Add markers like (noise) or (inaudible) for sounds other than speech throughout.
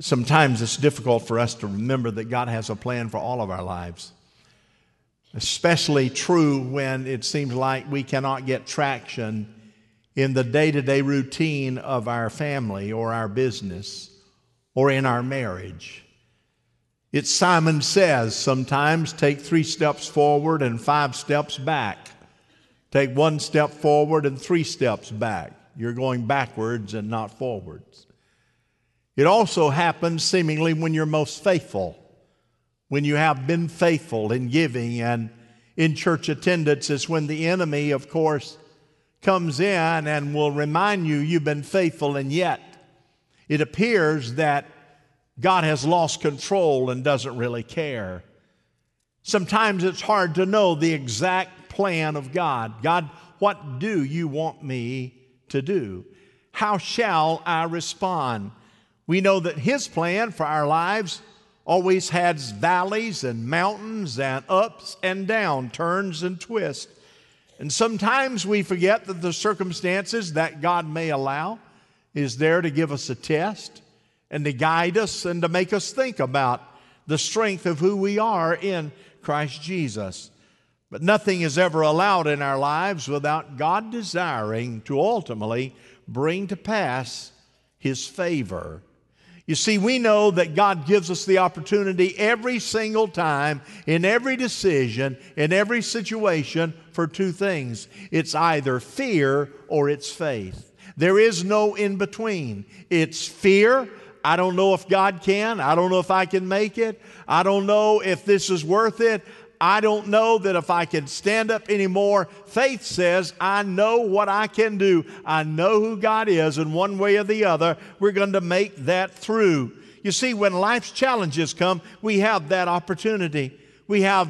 Sometimes it's difficult for us to remember that God has a plan for all of our lives. Especially true when it seems like we cannot get traction in the day to day routine of our family or our business or in our marriage. It's Simon says sometimes take three steps forward and five steps back. Take one step forward and three steps back. You're going backwards and not forwards. It also happens seemingly when you're most faithful, when you have been faithful in giving and in church attendance, is when the enemy, of course, comes in and will remind you you've been faithful, and yet it appears that God has lost control and doesn't really care. Sometimes it's hard to know the exact plan of God. God, what do you want me to do? How shall I respond? We know that His plan for our lives always has valleys and mountains and ups and down, turns and twists. And sometimes we forget that the circumstances that God may allow is there to give us a test and to guide us and to make us think about the strength of who we are in Christ Jesus. But nothing is ever allowed in our lives without God desiring to ultimately bring to pass His favor. You see, we know that God gives us the opportunity every single time, in every decision, in every situation, for two things it's either fear or it's faith. There is no in between. It's fear. I don't know if God can. I don't know if I can make it. I don't know if this is worth it. I don't know that if I can stand up anymore. Faith says, I know what I can do. I know who God is, and one way or the other, we're going to make that through. You see, when life's challenges come, we have that opportunity. We have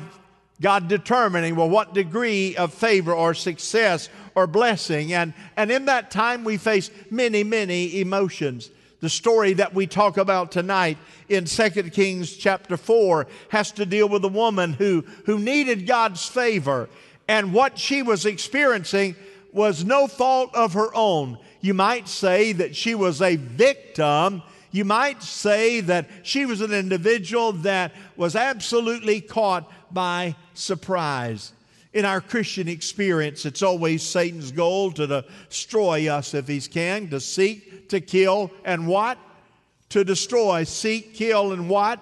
God determining, well, what degree of favor or success or blessing. And, and in that time, we face many, many emotions. The story that we talk about tonight in 2 Kings chapter 4 has to deal with a woman who, who needed God's favor. And what she was experiencing was no fault of her own. You might say that she was a victim. You might say that she was an individual that was absolutely caught by surprise. In our Christian experience, it's always Satan's goal to destroy us if he can, to seek, to kill, and what? To destroy. Seek, kill, and what?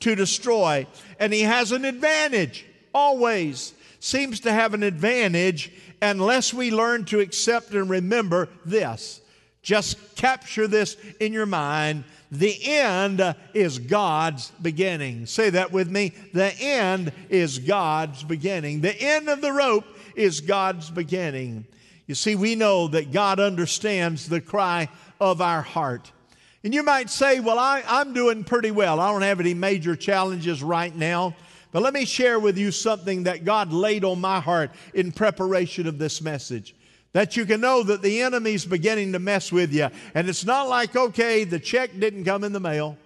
To destroy. And he has an advantage, always. Seems to have an advantage unless we learn to accept and remember this. Just capture this in your mind the end is God's beginning. Say that with me. The end is God's beginning. The end of the rope is God's beginning. You see, we know that God understands the cry of our heart. And you might say, Well, I, am doing pretty well. I don't have any major challenges right now. But let me share with you something that God laid on my heart in preparation of this message that you can know that the enemy's beginning to mess with you. And it's not like, okay, the check didn't come in the mail.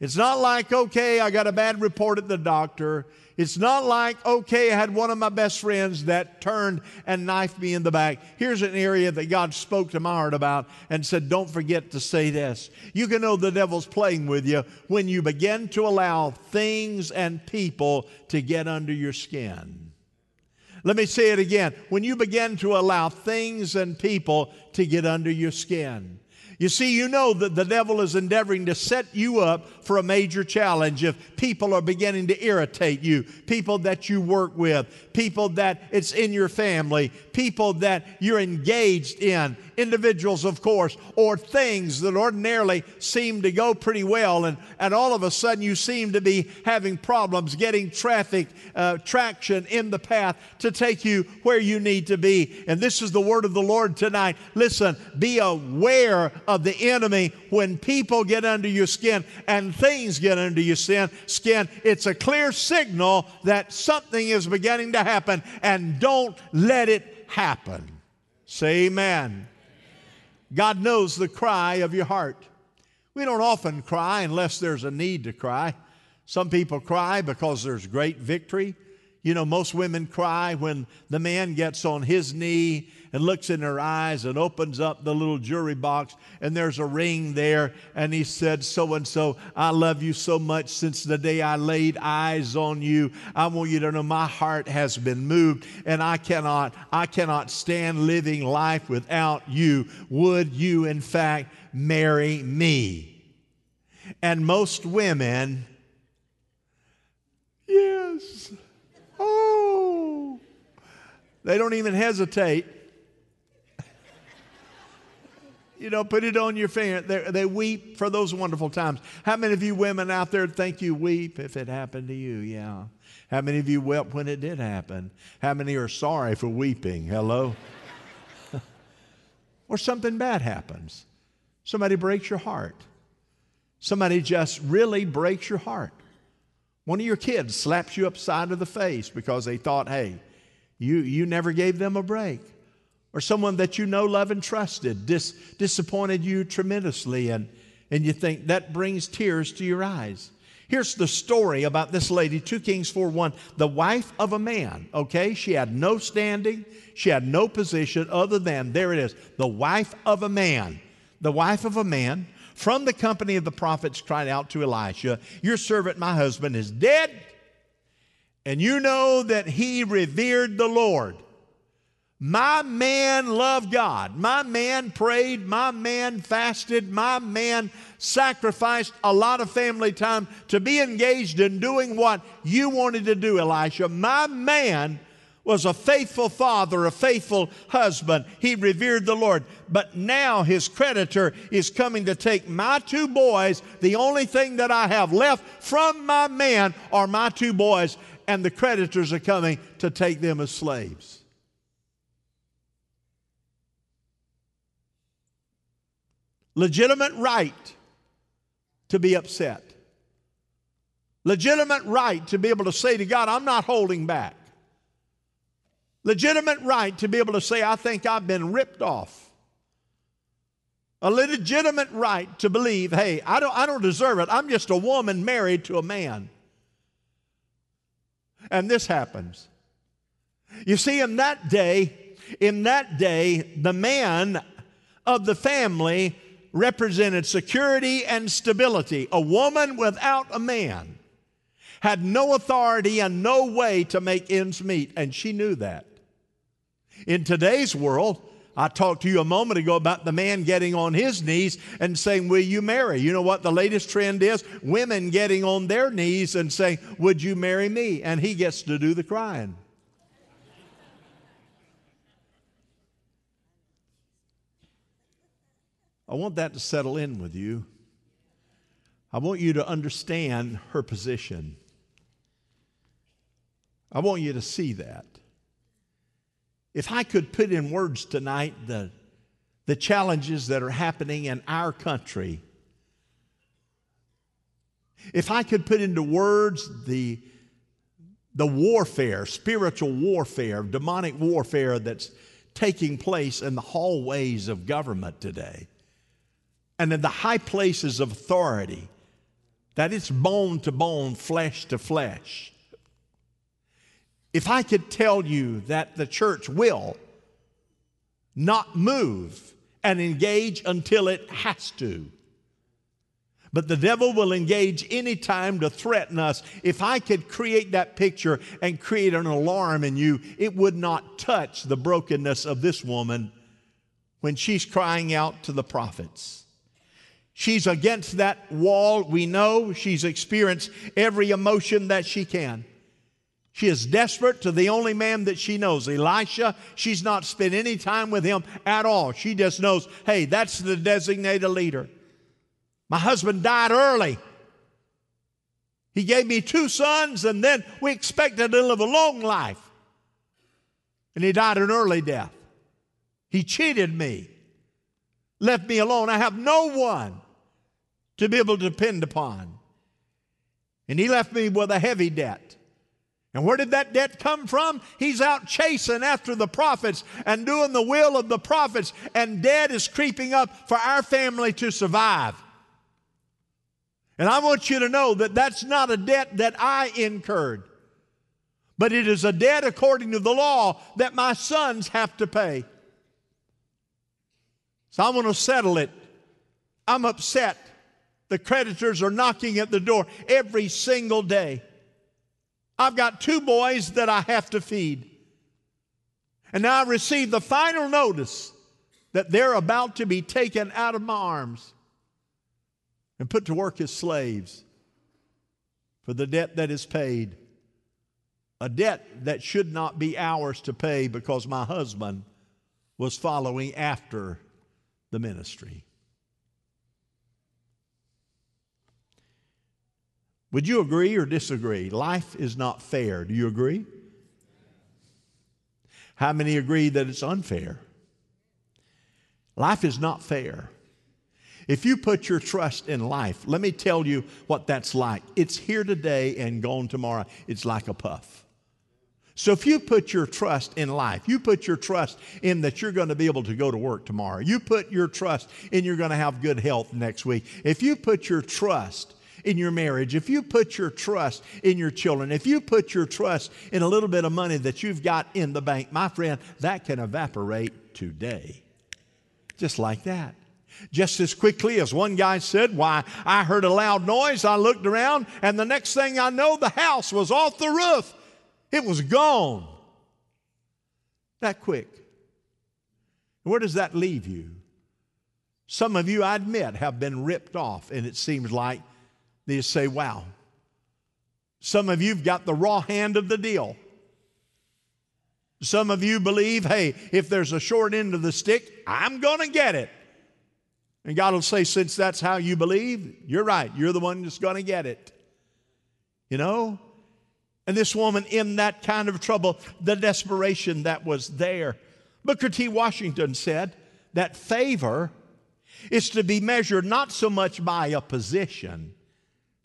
It's not like, okay, I got a bad report at the doctor. It's not like, okay, I had one of my best friends that turned and knifed me in the back. Here's an area that God spoke to my heart about and said, don't forget to say this. You can know the devil's playing with you when you begin to allow things and people to get under your skin. Let me say it again. When you begin to allow things and people to get under your skin, you see, you know that the devil is endeavoring to set you up for a major challenge if people are beginning to irritate you, people that you work with, people that it's in your family, people that you're engaged in, individuals, of course, or things that ordinarily seem to go pretty well, and, and all of a sudden you seem to be having problems getting traffic uh, traction in the path to take you where you need to be. And this is the word of the Lord tonight. Listen, be aware of the enemy when people get under your skin and things get under your skin. Skin. It's a clear signal that something is beginning to happen, and don't let it happen. Say amen. God knows the cry of your heart. We don't often cry unless there's a need to cry. Some people cry because there's great victory. You know, most women cry when the man gets on his knee and looks in her eyes and opens up the little jewelry box and there's a ring there and he said, So and so, I love you so much since the day I laid eyes on you. I want you to know my heart has been moved and I cannot, I cannot stand living life without you. Would you, in fact, marry me? And most women, yes. Oh, they don't even hesitate. (laughs) you know, put it on your finger. They, they weep for those wonderful times. How many of you women out there think you weep if it happened to you? Yeah. How many of you wept when it did happen? How many are sorry for weeping? Hello? (laughs) or something bad happens. Somebody breaks your heart. Somebody just really breaks your heart. One of your kids slaps you upside of the face because they thought, hey, you, you never gave them a break. Or someone that you know, love, and trusted dis, disappointed you tremendously, and, and you think that brings tears to your eyes. Here's the story about this lady, 2 Kings 4 1. The wife of a man, okay? She had no standing, she had no position other than, there it is, the wife of a man. The wife of a man from the company of the prophets cried out to Elisha, Your servant, my husband, is dead, and you know that he revered the Lord. My man loved God. My man prayed. My man fasted. My man sacrificed a lot of family time to be engaged in doing what you wanted to do, Elisha. My man was a faithful father, a faithful husband. He revered the Lord. But now his creditor is coming to take my two boys. The only thing that I have left from my man are my two boys, and the creditors are coming to take them as slaves. Legitimate right to be upset. Legitimate right to be able to say to God, I'm not holding back legitimate right to be able to say, I think I've been ripped off. A legitimate right to believe, hey, I don't, I don't deserve it. I'm just a woman married to a man. And this happens. You see, in that day, in that day, the man of the family represented security and stability. A woman without a man had no authority and no way to make ends meet, and she knew that. In today's world, I talked to you a moment ago about the man getting on his knees and saying, Will you marry? You know what the latest trend is? Women getting on their knees and saying, Would you marry me? And he gets to do the crying. I want that to settle in with you. I want you to understand her position. I want you to see that. If I could put in words tonight the, the challenges that are happening in our country, if I could put into words the, the warfare, spiritual warfare, demonic warfare that's taking place in the hallways of government today and in the high places of authority, that it's bone to bone, flesh to flesh. If I could tell you that the church will not move and engage until it has to, but the devil will engage any time to threaten us. If I could create that picture and create an alarm in you, it would not touch the brokenness of this woman when she's crying out to the prophets. She's against that wall. We know she's experienced every emotion that she can. She is desperate to the only man that she knows, Elisha. She's not spent any time with him at all. She just knows, hey, that's the designated leader. My husband died early. He gave me two sons, and then we expected to live a long life. And he died an early death. He cheated me, left me alone. I have no one to be able to depend upon. And he left me with a heavy debt. And where did that debt come from? He's out chasing after the prophets and doing the will of the prophets, and debt is creeping up for our family to survive. And I want you to know that that's not a debt that I incurred. but it is a debt according to the law that my sons have to pay. So I'm going to settle it. I'm upset. The creditors are knocking at the door every single day. I've got two boys that I have to feed. And now I receive the final notice that they're about to be taken out of my arms and put to work as slaves for the debt that is paid. A debt that should not be ours to pay because my husband was following after the ministry. Would you agree or disagree? Life is not fair. Do you agree? How many agree that it's unfair? Life is not fair. If you put your trust in life, let me tell you what that's like. It's here today and gone tomorrow. It's like a puff. So if you put your trust in life, you put your trust in that you're going to be able to go to work tomorrow, you put your trust in you're going to have good health next week, if you put your trust in your marriage, if you put your trust in your children, if you put your trust in a little bit of money that you've got in the bank, my friend, that can evaporate today. Just like that. Just as quickly as one guy said, Why, I heard a loud noise, I looked around, and the next thing I know, the house was off the roof. It was gone. That quick. Where does that leave you? Some of you, I admit, have been ripped off, and it seems like they say, wow. Some of you've got the raw hand of the deal. Some of you believe, hey, if there's a short end of the stick, I'm going to get it. And God will say, since that's how you believe, you're right. You're the one that's going to get it. You know? And this woman in that kind of trouble, the desperation that was there. Booker T. Washington said that favor is to be measured not so much by a position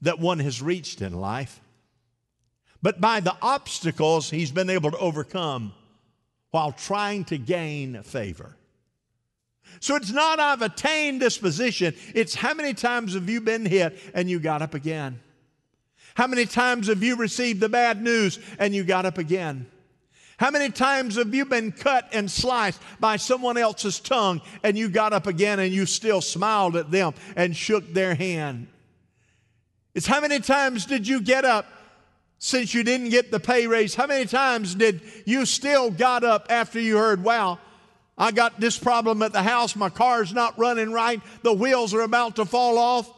that one has reached in life, but by the obstacles he's been able to overcome while trying to gain favor. So it's not I've attained this position, it's how many times have you been hit and you got up again? How many times have you received the bad news and you got up again? How many times have you been cut and sliced by someone else's tongue and you got up again and you still smiled at them and shook their hand? It's how many times did you get up since you didn't get the pay raise? How many times did you still got up after you heard, wow, I got this problem at the house, my car's not running right, the wheels are about to fall off,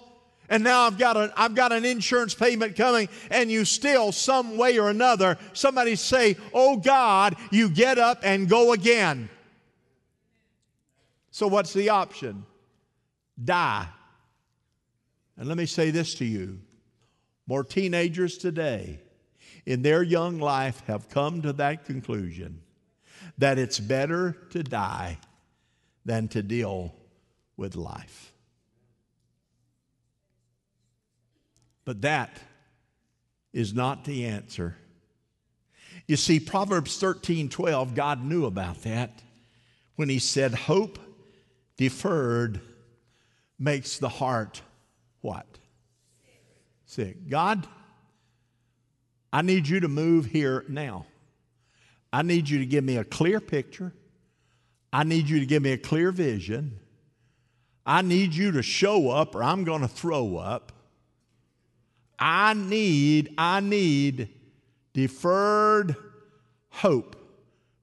and now I've got, a, I've got an insurance payment coming, and you still, some way or another, somebody say, Oh God, you get up and go again. So, what's the option? Die. And let me say this to you more teenagers today in their young life have come to that conclusion that it's better to die than to deal with life. But that is not the answer. You see, Proverbs 13 12, God knew about that when He said, Hope deferred makes the heart what? Sick. God, I need you to move here now. I need you to give me a clear picture. I need you to give me a clear vision. I need you to show up or I'm going to throw up. I need, I need deferred hope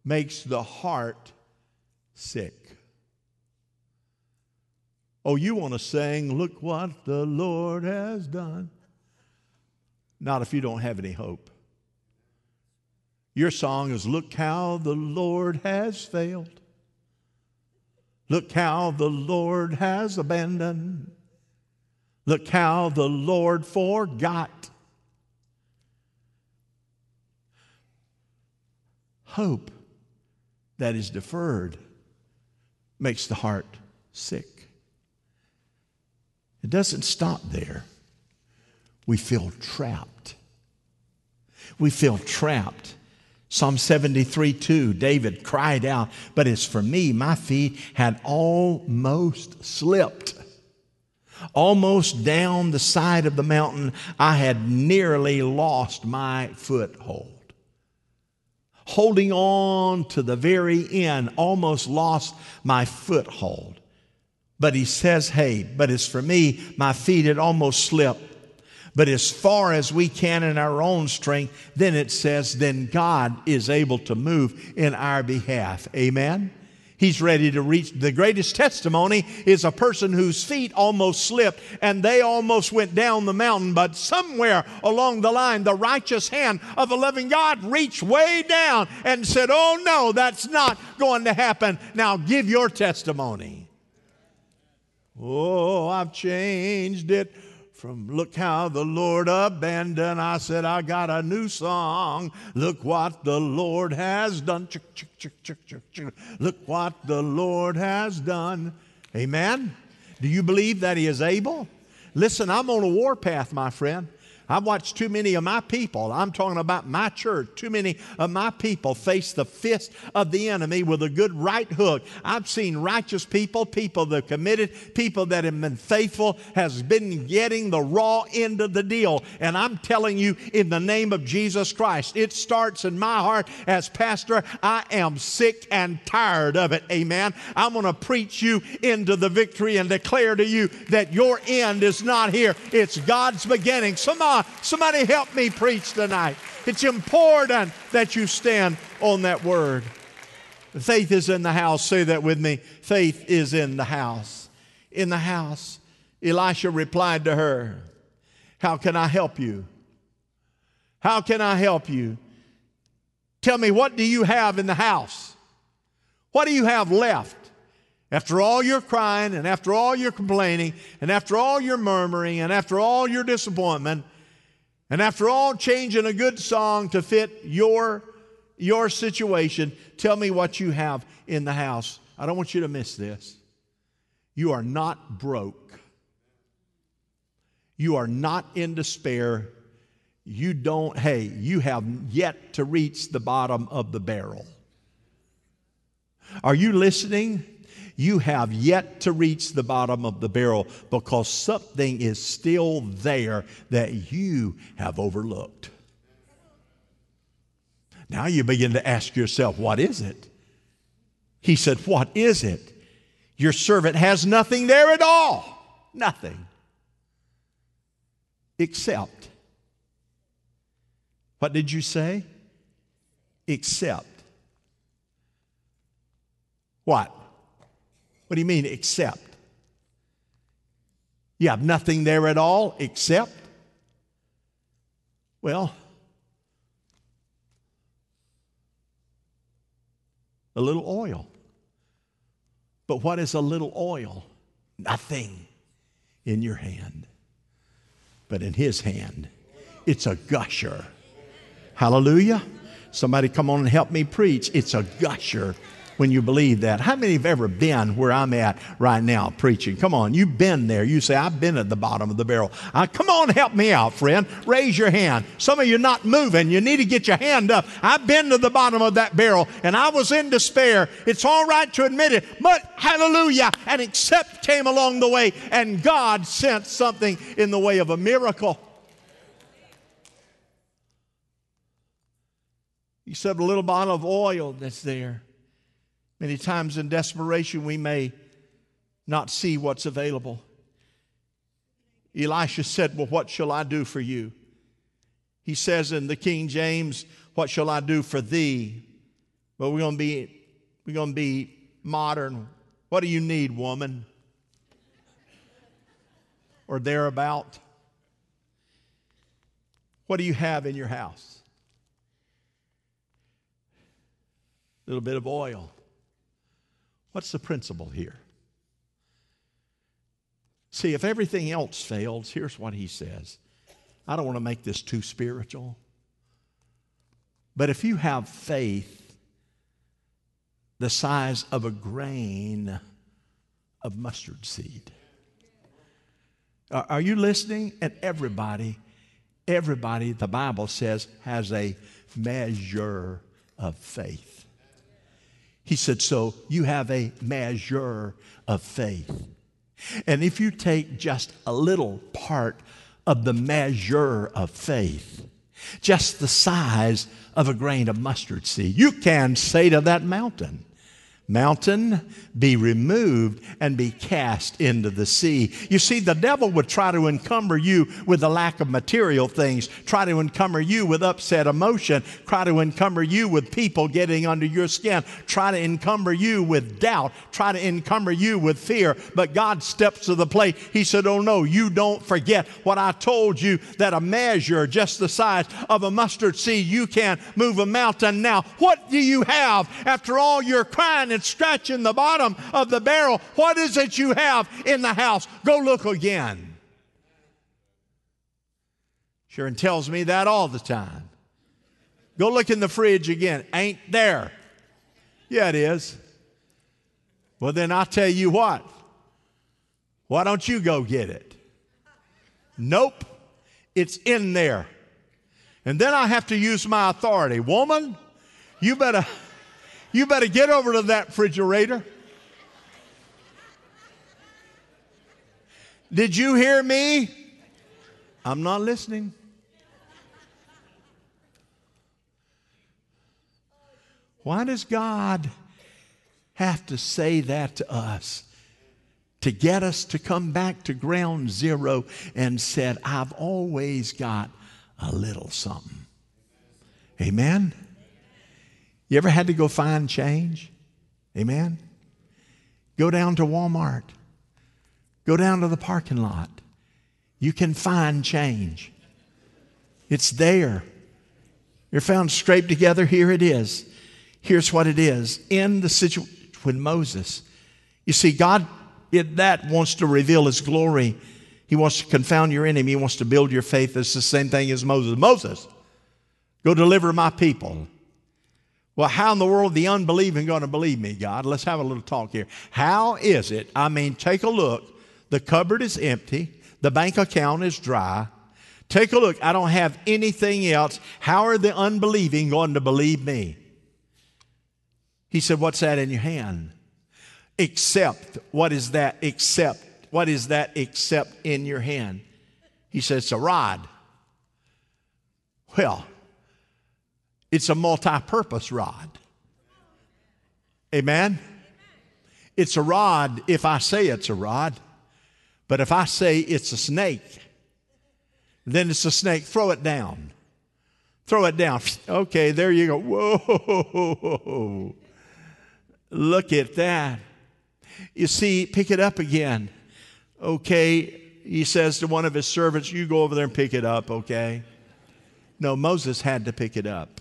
makes the heart sick. Oh, you want to sing, Look what the Lord has done. Not if you don't have any hope. Your song is Look how the Lord has failed. Look how the Lord has abandoned. Look how the Lord forgot. Hope that is deferred makes the heart sick. It doesn't stop there. We feel trapped. We feel trapped Psalm 73 2, David cried out, But as for me, my feet had almost slipped. Almost down the side of the mountain, I had nearly lost my foothold. holding on to the very end, almost lost my foothold. But he says, Hey, but as for me, my feet had almost slipped. But as far as we can in our own strength, then it says, then God is able to move in our behalf. Amen? He's ready to reach. The greatest testimony is a person whose feet almost slipped and they almost went down the mountain, but somewhere along the line, the righteous hand of a loving God reached way down and said, Oh no, that's not going to happen. Now give your testimony. Oh, I've changed it from look how the Lord abandoned. I said, I got a new song. Look what the Lord has done. Look what the Lord has done. Amen. Do you believe that He is able? Listen, I'm on a warpath, my friend. I've watched too many of my people, I'm talking about my church, too many of my people face the fist of the enemy with a good right hook. I've seen righteous people, people that have committed, people that have been faithful, has been getting the raw end of the deal. And I'm telling you, in the name of Jesus Christ, it starts in my heart as pastor. I am sick and tired of it. Amen. I'm going to preach you into the victory and declare to you that your end is not here. It's God's beginning. Somebody Somebody help me preach tonight. It's important that you stand on that word. Faith is in the house. Say that with me. Faith is in the house. In the house. Elisha replied to her, How can I help you? How can I help you? Tell me, what do you have in the house? What do you have left? After all your crying, and after all your complaining, and after all your murmuring, and after all your disappointment, and after all, changing a good song to fit your, your situation, tell me what you have in the house. I don't want you to miss this. You are not broke. You are not in despair. You don't, hey, you have yet to reach the bottom of the barrel. Are you listening? You have yet to reach the bottom of the barrel because something is still there that you have overlooked. Now you begin to ask yourself, what is it? He said, What is it? Your servant has nothing there at all. Nothing. Except. What did you say? Except. What? What do you mean, except? You have nothing there at all except? Well, a little oil. But what is a little oil? Nothing in your hand. But in his hand, it's a gusher. Hallelujah. Somebody come on and help me preach. It's a gusher when you believe that. How many have ever been where I'm at right now preaching? Come on, you've been there. You say, I've been at the bottom of the barrel. Come on, help me out, friend. Raise your hand. Some of you are not moving. You need to get your hand up. I've been to the bottom of that barrel and I was in despair. It's all right to admit it, but hallelujah, an accept came along the way and God sent something in the way of a miracle. He said a little bottle of oil that's there. Many times in desperation, we may not see what's available. Elisha said, Well, what shall I do for you? He says in the King James, What shall I do for thee? But we're going to be, we're going to be modern. What do you need, woman? Or thereabout? What do you have in your house? A little bit of oil. What's the principle here? See, if everything else fails, here's what he says. I don't want to make this too spiritual. But if you have faith the size of a grain of mustard seed, are you listening? And everybody, everybody, the Bible says, has a measure of faith. He said, So you have a measure of faith. And if you take just a little part of the measure of faith just the size of a grain of mustard seed. You can say to that mountain, Mountain, be removed and be cast into the sea. You see, the devil would try to encumber you with the lack of material things, try to encumber you with upset emotion, try to encumber you with people getting under your skin, try to encumber you with doubt, try to encumber you with fear. But God steps to the plate. He said, Oh no, you don't forget what I told you that a measure just the size of a mustard seed, you can move a mountain. Now, what do you have after all your crying? And scratching the bottom of the barrel. What is it you have in the house? Go look again. Sharon tells me that all the time. Go look in the fridge again. Ain't there. Yeah, it is. Well, then I'll tell you what. Why don't you go get it? Nope. It's in there. And then I have to use my authority. Woman, you better you better get over to that refrigerator. Did you hear me? I'm not listening. Why does God have to say that to us? To get us to come back to ground zero and said, I've always got a little something. Amen? You ever had to go find change? Amen? Go down to Walmart. Go down to the parking lot. You can find change. It's there. You're found scraped together. Here it is. Here's what it is. In the situation with Moses, you see, God in that wants to reveal His glory. He wants to confound your enemy. He wants to build your faith. It's the same thing as Moses. Moses, go deliver my people. Well, how in the world are the unbelieving going to believe me, God? Let's have a little talk here. How is it? I mean, take a look. The cupboard is empty, the bank account is dry. Take a look. I don't have anything else. How are the unbelieving going to believe me? He said, What's that in your hand? Except, what is that? Except, what is that except in your hand? He said, It's a rod. Well, it's a multi purpose rod. Amen? It's a rod if I say it's a rod, but if I say it's a snake, then it's a snake. Throw it down. Throw it down. (laughs) Okay, there you go. Whoa. Look at that. You see, pick it up again. Okay, he says to one of his servants, You go over there and pick it up, okay? No, Moses had to pick it up.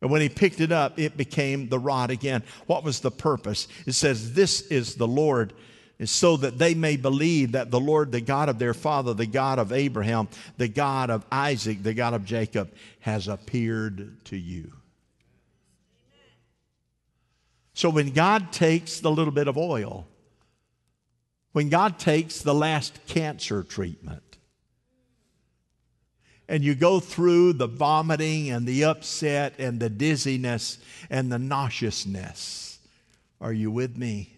And when he picked it up, it became the rod again. What was the purpose? It says, This is the Lord, so that they may believe that the Lord, the God of their father, the God of Abraham, the God of Isaac, the God of Jacob, has appeared to you. So when God takes the little bit of oil, when God takes the last cancer treatment, and you go through the vomiting and the upset and the dizziness and the nauseousness. Are you with me?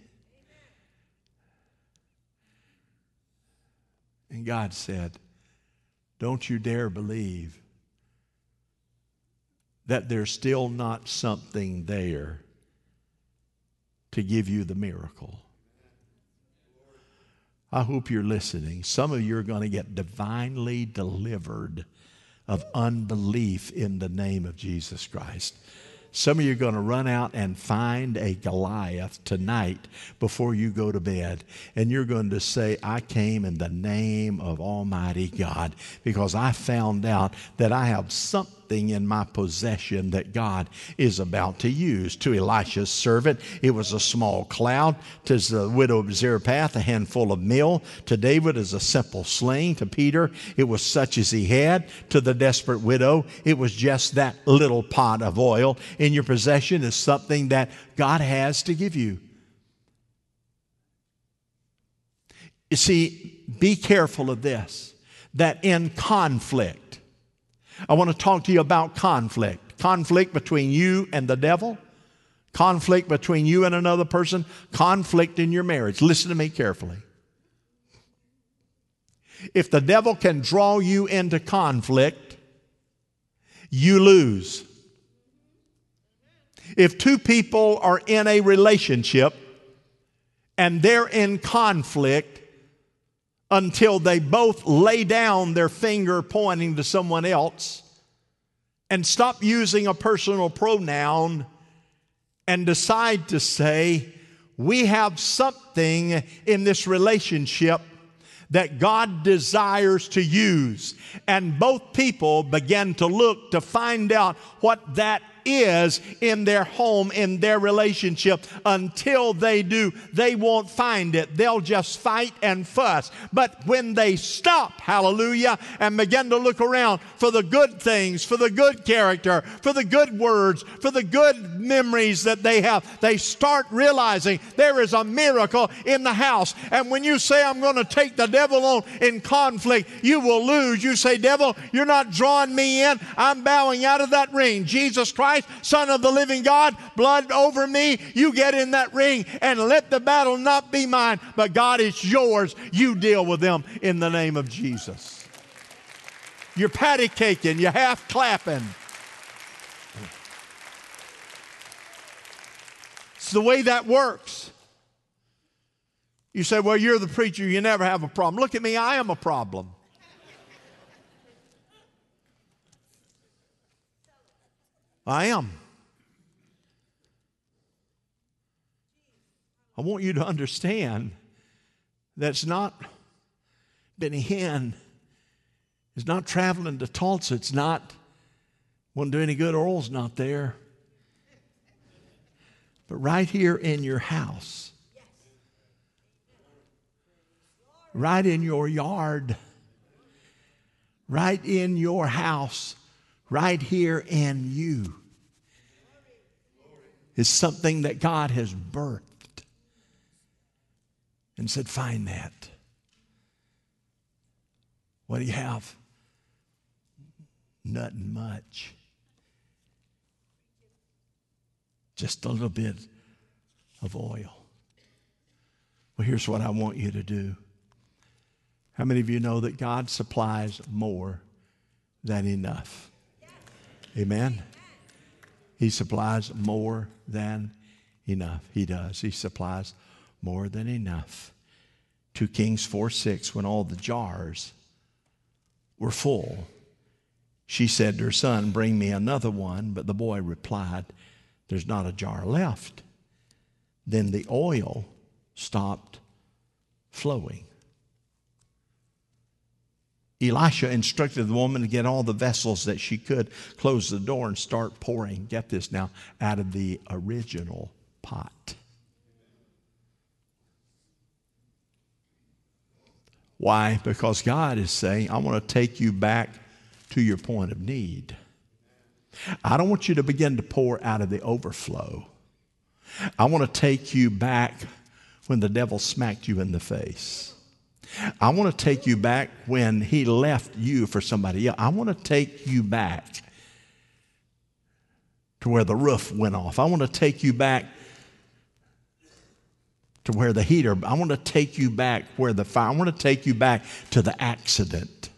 And God said, Don't you dare believe that there's still not something there to give you the miracle. I hope you're listening. Some of you are going to get divinely delivered of unbelief in the name of Jesus Christ. Some of you are going to run out and find a Goliath tonight before you go to bed. And you're going to say, I came in the name of Almighty God because I found out that I have something something in my possession that God is about to use. To Elisha's servant, it was a small cloud. To the widow of Zarephath, a handful of meal. To David, is a simple sling. To Peter, it was such as he had. To the desperate widow, it was just that little pot of oil. In your possession is something that God has to give you. You see, be careful of this that in conflict, I want to talk to you about conflict conflict between you and the devil, conflict between you and another person, conflict in your marriage. Listen to me carefully. If the devil can draw you into conflict, you lose. If two people are in a relationship and they're in conflict until they both lay down their finger pointing to someone else and stop using a personal pronoun and decide to say, We have something in this relationship that God desires to use. And both people began to look to find out what that is in their home, in their relationship. Until they do, they won't find it. They'll just fight and fuss. But when they stop, hallelujah, and begin to look around for the good things, for the good character, for the good words, for the good memories that they have, they start realizing there is a miracle in the house. And when you say, I'm going to take the devil on in conflict, you will lose. You say, Devil, you're not drawing me in. I'm bowing out of that ring. Jesus Christ Christ, Son of the living God, blood over me. You get in that ring and let the battle not be mine, but God, it's yours. You deal with them in the name of Jesus. You're patty caking, you're half clapping. It's the way that works. You say, Well, you're the preacher, you never have a problem. Look at me, I am a problem. I am. I want you to understand that's not Benny Hinn is not traveling to Tulsa. It's not won't do any good. Earl's not there. But right here in your house, right in your yard, right in your house, right here in you is something that God has birthed and said, Find that. What do you have? Nothing much. Just a little bit of oil. Well, here's what I want you to do. How many of you know that God supplies more than enough? Amen. He supplies more than enough. He does. He supplies more than enough. 2 Kings 4 6, when all the jars were full, she said to her son, Bring me another one. But the boy replied, There's not a jar left. Then the oil stopped flowing. Elisha instructed the woman to get all the vessels that she could, close the door, and start pouring, get this now, out of the original pot. Why? Because God is saying, I want to take you back to your point of need. I don't want you to begin to pour out of the overflow. I want to take you back when the devil smacked you in the face. I want to take you back when he left you for somebody else. I want to take you back to where the roof went off. I want to take you back to where the heater, I want to take you back where the fire, I want to take you back to the accident.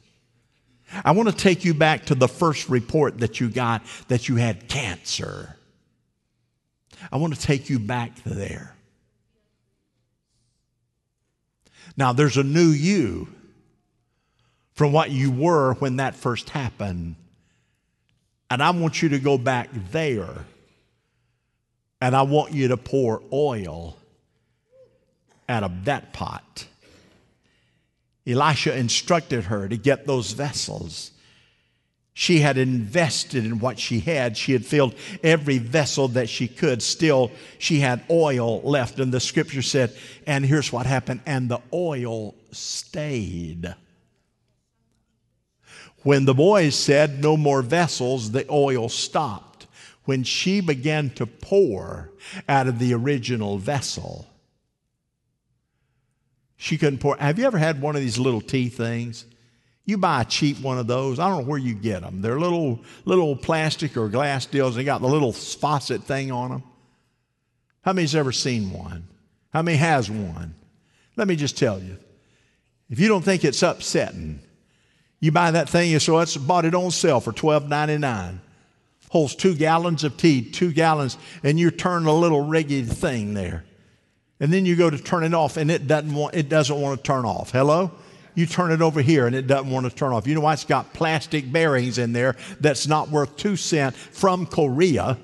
I want to take you back to the first report that you got that you had cancer. I want to take you back there. Now, there's a new you from what you were when that first happened. And I want you to go back there. And I want you to pour oil out of that pot. Elisha instructed her to get those vessels she had invested in what she had. She had filled every vessel that she could. Still, she had oil left. And the scripture said, and here's what happened, and the oil stayed. When the boys said, no more vessels, the oil stopped. When she began to pour out of the original vessel, she couldn't pour. Have you ever had one of these little tea things? You buy a cheap one of those. I don't know where you get them. They're little little plastic or glass deals. They got the little faucet thing on them. How many's ever seen one? How many has one? Let me just tell you. If you don't think it's upsetting, You buy that thing, so it's bought it on sale for $12.99. Holds two gallons of tea, two gallons, and you turn a little riggy thing there. And then you go to turn it off, and it doesn't want, it doesn't want to turn off. Hello? You turn it over here and it doesn't want to turn off. You know why? It's got plastic bearings in there that's not worth two cents from Korea.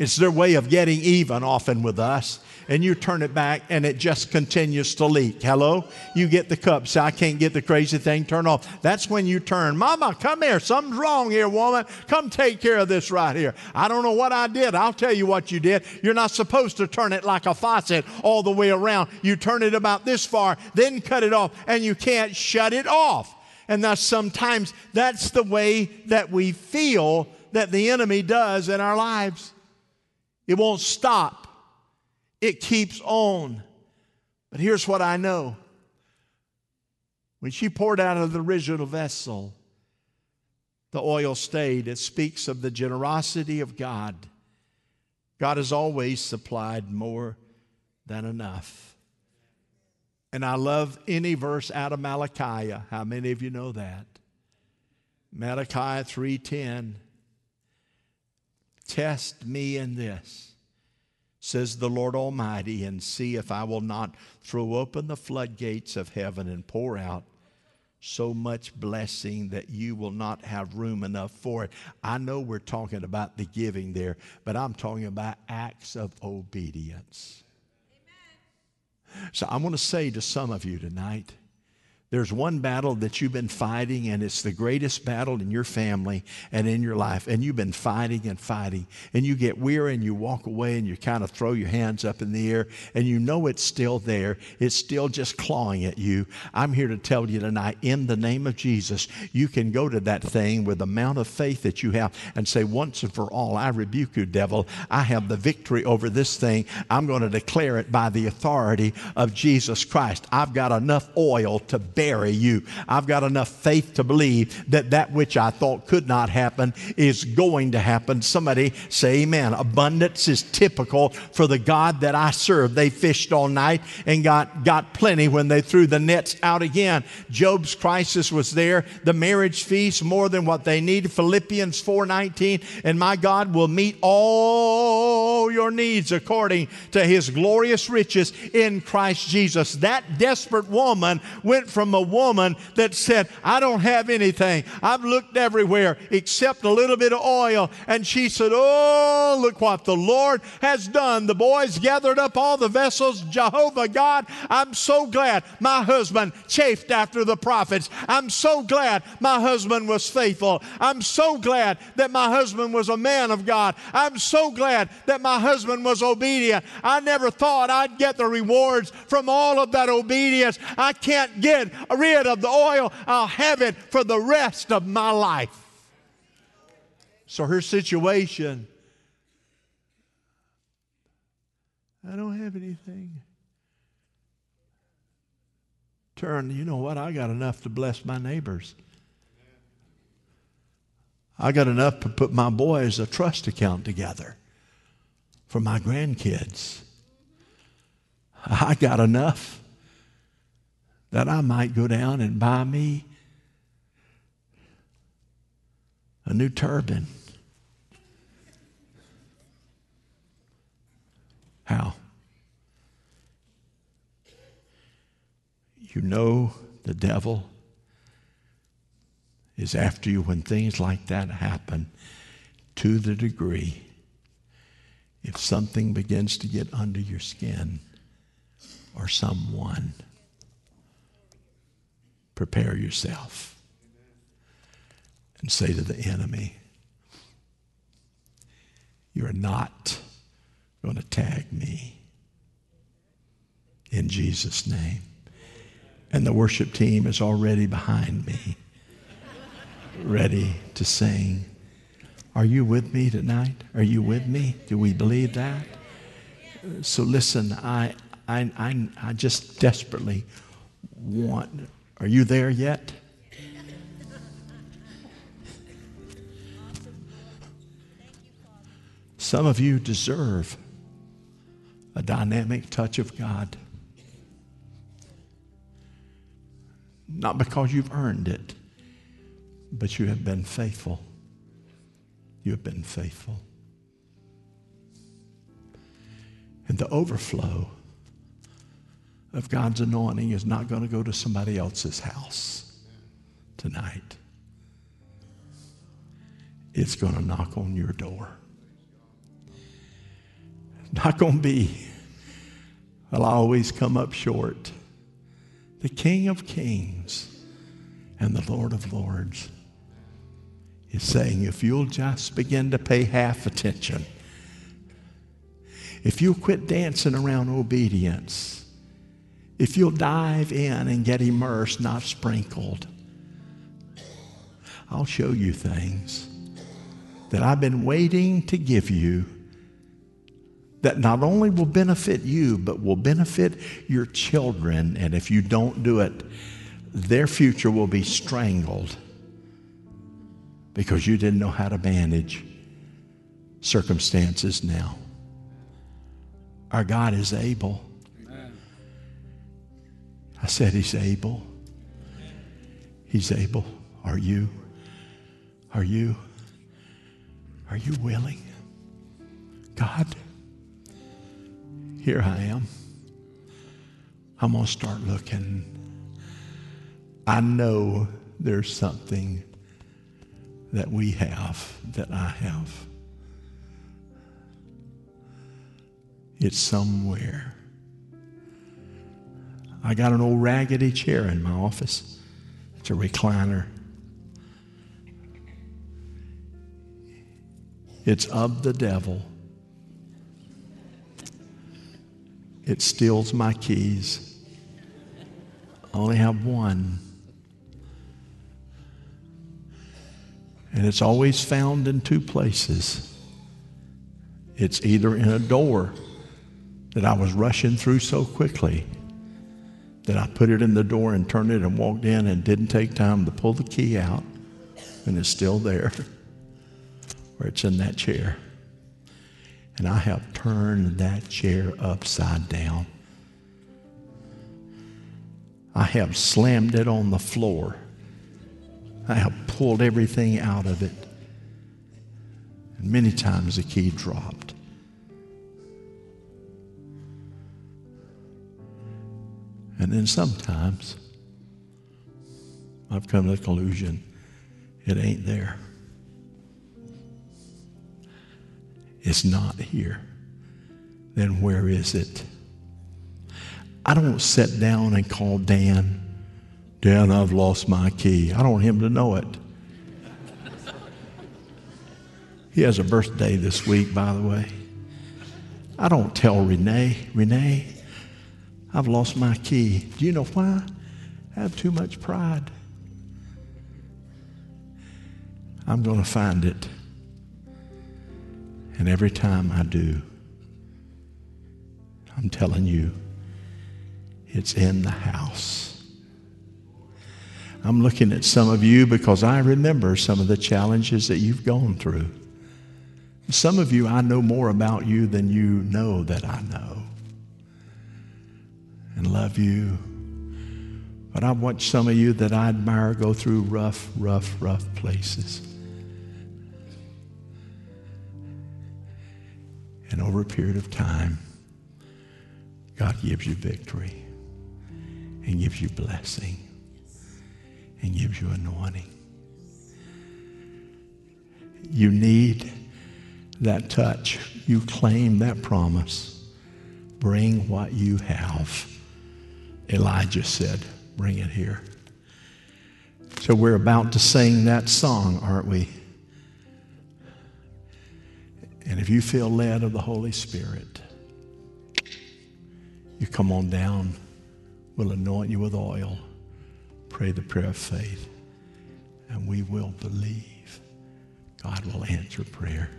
It's their way of getting even often with us and you turn it back and it just continues to leak. Hello? You get the cup. Say, I can't get the crazy thing turned off. That's when you turn, Mama, come here. Something's wrong here, woman. Come take care of this right here. I don't know what I did. I'll tell you what you did. You're not supposed to turn it like a faucet all the way around. You turn it about this far, then cut it off, and you can't shut it off. And thus, sometimes that's the way that we feel that the enemy does in our lives. It won't stop it keeps on. But here's what I know when she poured out of the original vessel, the oil stayed. It speaks of the generosity of God. God has always supplied more than enough. And I love any verse out of Malachi. How many of you know that? Malachi 3:10 Test me in this says the Lord Almighty, and see if I will not throw open the floodgates of heaven and pour out so much blessing that you will not have room enough for it. I know we're talking about the giving there, but I'm talking about acts of obedience. Amen. So I want to say to some of you tonight, there's one battle that you've been fighting, and it's the greatest battle in your family and in your life. And you've been fighting and fighting. And you get weary and you walk away and you kind of throw your hands up in the air and you know it's still there. It's still just clawing at you. I'm here to tell you tonight, in the name of Jesus, you can go to that thing with the amount of faith that you have and say, Once and for all, I rebuke you, devil. I have the victory over this thing. I'm going to declare it by the authority of Jesus Christ. I've got enough oil to bury you. I've got enough faith to believe that that which I thought could not happen is going to happen. Somebody say amen. Abundance is typical for the God that I serve. They fished all night and got, got plenty when they threw the nets out again. Job's crisis was there. The marriage feast more than what they need. Philippians 4:19 and my God will meet all your needs according to his glorious riches in Christ Jesus. That desperate woman went from from a woman that said, I don't have anything. I've looked everywhere except a little bit of oil. And she said, Oh, look what the Lord has done. The boys gathered up all the vessels. Jehovah God, I'm so glad my husband chafed after the prophets. I'm so glad my husband was faithful. I'm so glad that my husband was a man of God. I'm so glad that my husband was obedient. I never thought I'd get the rewards from all of that obedience. I can't get rid of the oil, I'll have it for the rest of my life. So her situation, I don't have anything. Turn, you know what? I got enough to bless my neighbors. I got enough to put my boys a trust account together for my grandkids. I got enough that I might go down and buy me a new turban. How? You know the devil is after you when things like that happen to the degree if something begins to get under your skin or someone prepare yourself and say to the enemy, You're not going to tag me in Jesus' name. And the worship team is already behind me, ready to sing. Are you with me tonight? Are you with me? Do we believe that? So listen, I, I, I, I just desperately want are you there yet? Some of you deserve a dynamic touch of God. not because you've earned it, but you have been faithful. You have been faithful. And the overflow of God's anointing is not going to go to somebody else's house tonight. It's going to knock on your door. not going to be, I'll always come up short. The King of Kings and the Lord of Lords is saying, if you'll just begin to pay half attention, if you'll quit dancing around obedience, if you'll dive in and get immersed, not sprinkled, I'll show you things that I've been waiting to give you that not only will benefit you, but will benefit your children. And if you don't do it, their future will be strangled because you didn't know how to manage circumstances now. Our God is able. I said He's able. He's able. Are you? Are you? Are you willing? God, here I am. I'm going to start looking. I know there's something that we have that I have. It's somewhere. I got an old raggedy chair in my office. It's a recliner. It's of the devil. It steals my keys. I only have one. And it's always found in two places. It's either in a door that I was rushing through so quickly that I put it in the door and turned it and walked in and didn't take time to pull the key out, and it's still there, (laughs) or it's in that chair. And I have turned that chair upside down. I have slammed it on the floor. I have pulled everything out of it. And many times the key dropped. And then sometimes I've come to the conclusion it ain't there. It's not here. Then where is it? I don't sit down and call Dan. Dan, I've lost my key. I don't want him to know it. (laughs) He has a birthday this week, by the way. I don't tell Renee, Renee, I've lost my key. Do you know why? I have too much pride. I'm going to find it. And every time I do, I'm telling you, it's in the house. I'm looking at some of you because I remember some of the challenges that you've gone through. Some of you, I know more about you than you know that I know and love you. But I've watched some of you that I admire go through rough, rough, rough places. And over a period of time, God gives you victory and gives you blessing and gives you anointing. You need that touch. You claim that promise. Bring what you have. Elijah said, Bring it here. So we're about to sing that song, aren't we? And if you feel led of the Holy Spirit, you come on down. We'll anoint you with oil. Pray the prayer of faith. And we will believe God will answer prayer.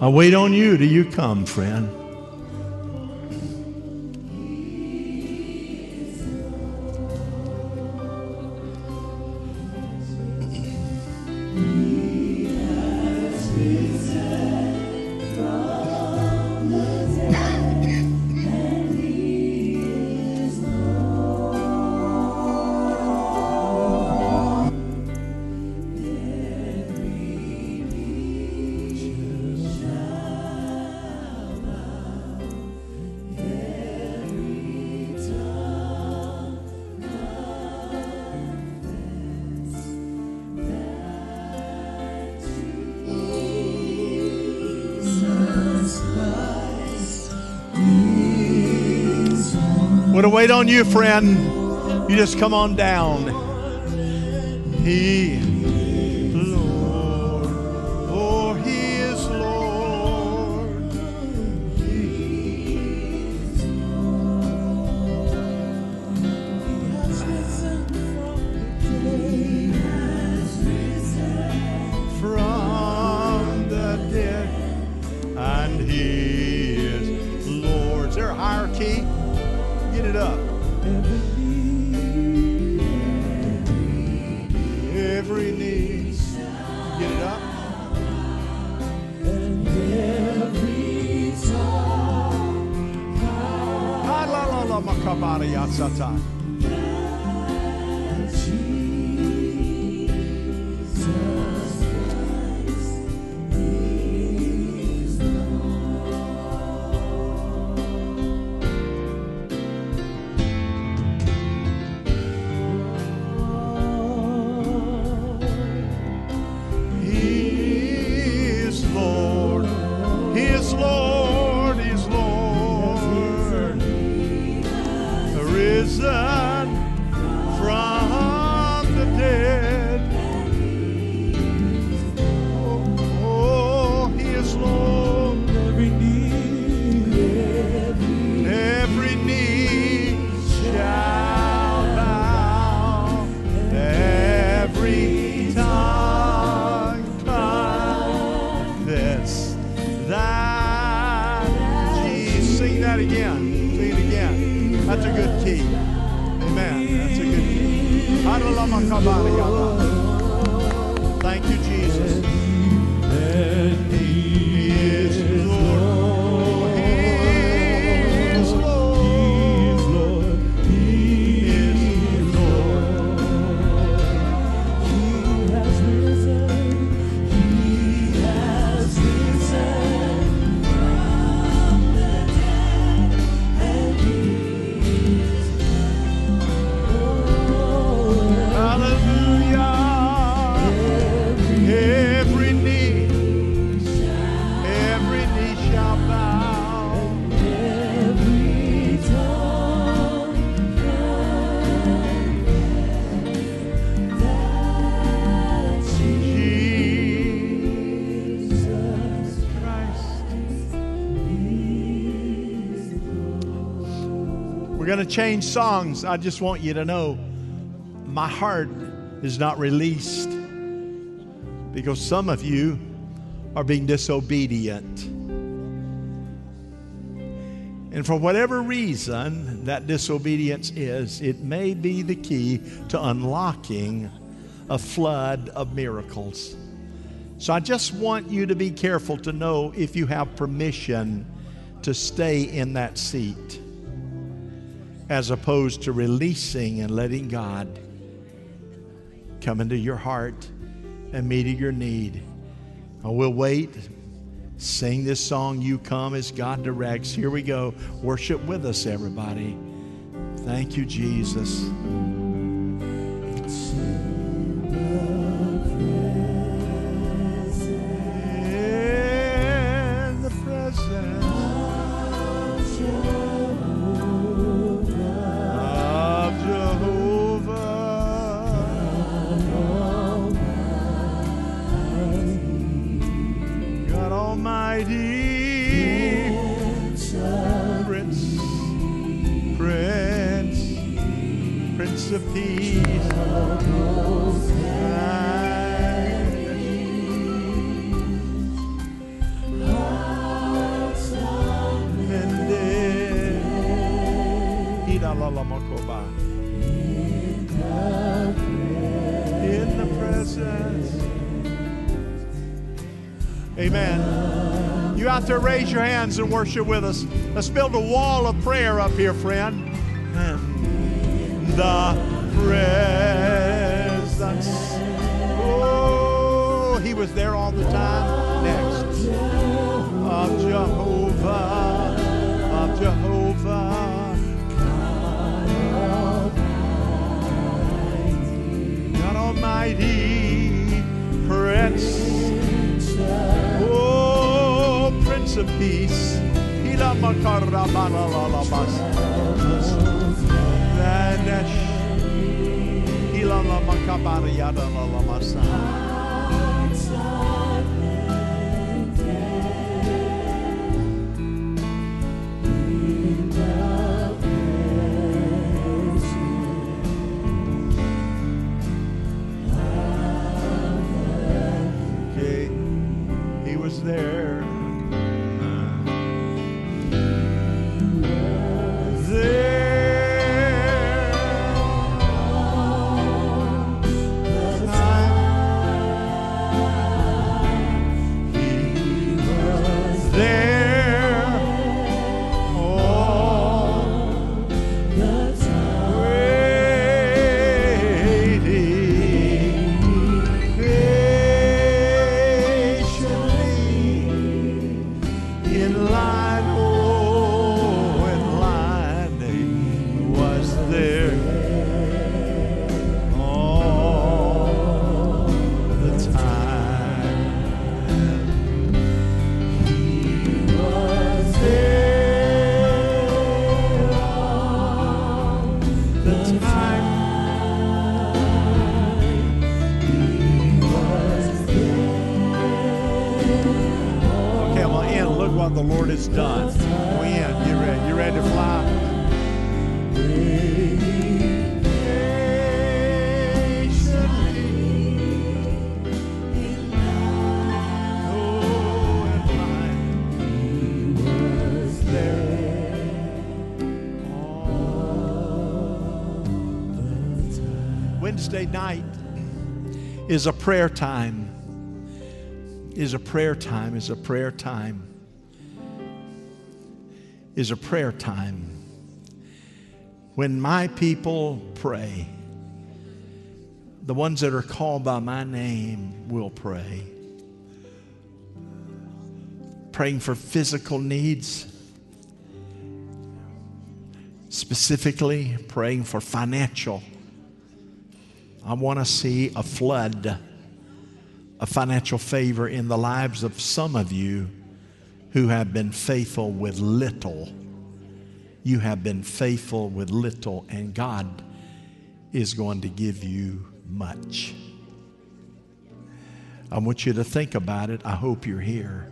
I wait on you till you come, friend. Friend. You just come on down. He, makabari, yatsata. Change songs. I just want you to know my heart is not released because some of you are being disobedient. And for whatever reason that disobedience is, it may be the key to unlocking a flood of miracles. So I just want you to be careful to know if you have permission to stay in that seat as opposed to releasing and letting God come into your heart and meet your need. I will wait. Sing this song, You Come as God Directs. Here we go. Worship with us, everybody. Thank you, Jesus. Almighty, Prince, Prince, Prince of Peace. In the presence. Amen. You out there, raise your hands and worship with us. Let's build a wall of prayer up here, friend. The presence. Oh, he was there all the time. Next. Of Jehovah. Of Jehovah. God Almighty, Prince. of peace. Vanesh. Ilama Kabariada Lalamasa. Done. We end. You ready? You ready to fly? Wednesday night is a prayer time. Is a prayer time, is a prayer time. Is a prayer time. When my people pray, the ones that are called by my name will pray. Praying for physical needs, specifically praying for financial. I want to see a flood of financial favor in the lives of some of you who have been faithful with little. You have been faithful with little, and God is going to give you much. I want you to think about it. I hope you're here.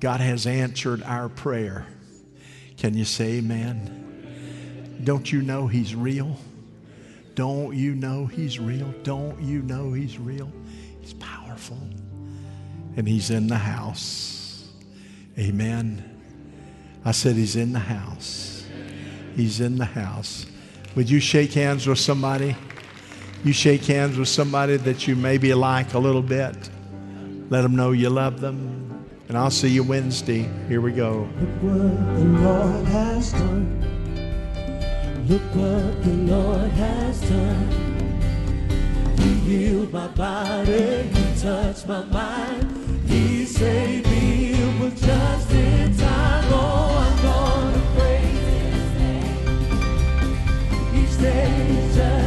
God has answered our prayer. Can you say amen? Don't you know He's real? Don't you know He's real? Don't you know He's real? He's powerful. And He's in the house. Amen. I said He's in the house. He's in the house. Would you shake hands with somebody? You shake hands with somebody that you maybe like a little bit. Let them know you love them. And I'll see you Wednesday. Here we go. Look what the Lord has done. Look what the Lord has done. He healed my body, He touched my mind, He saved me. Day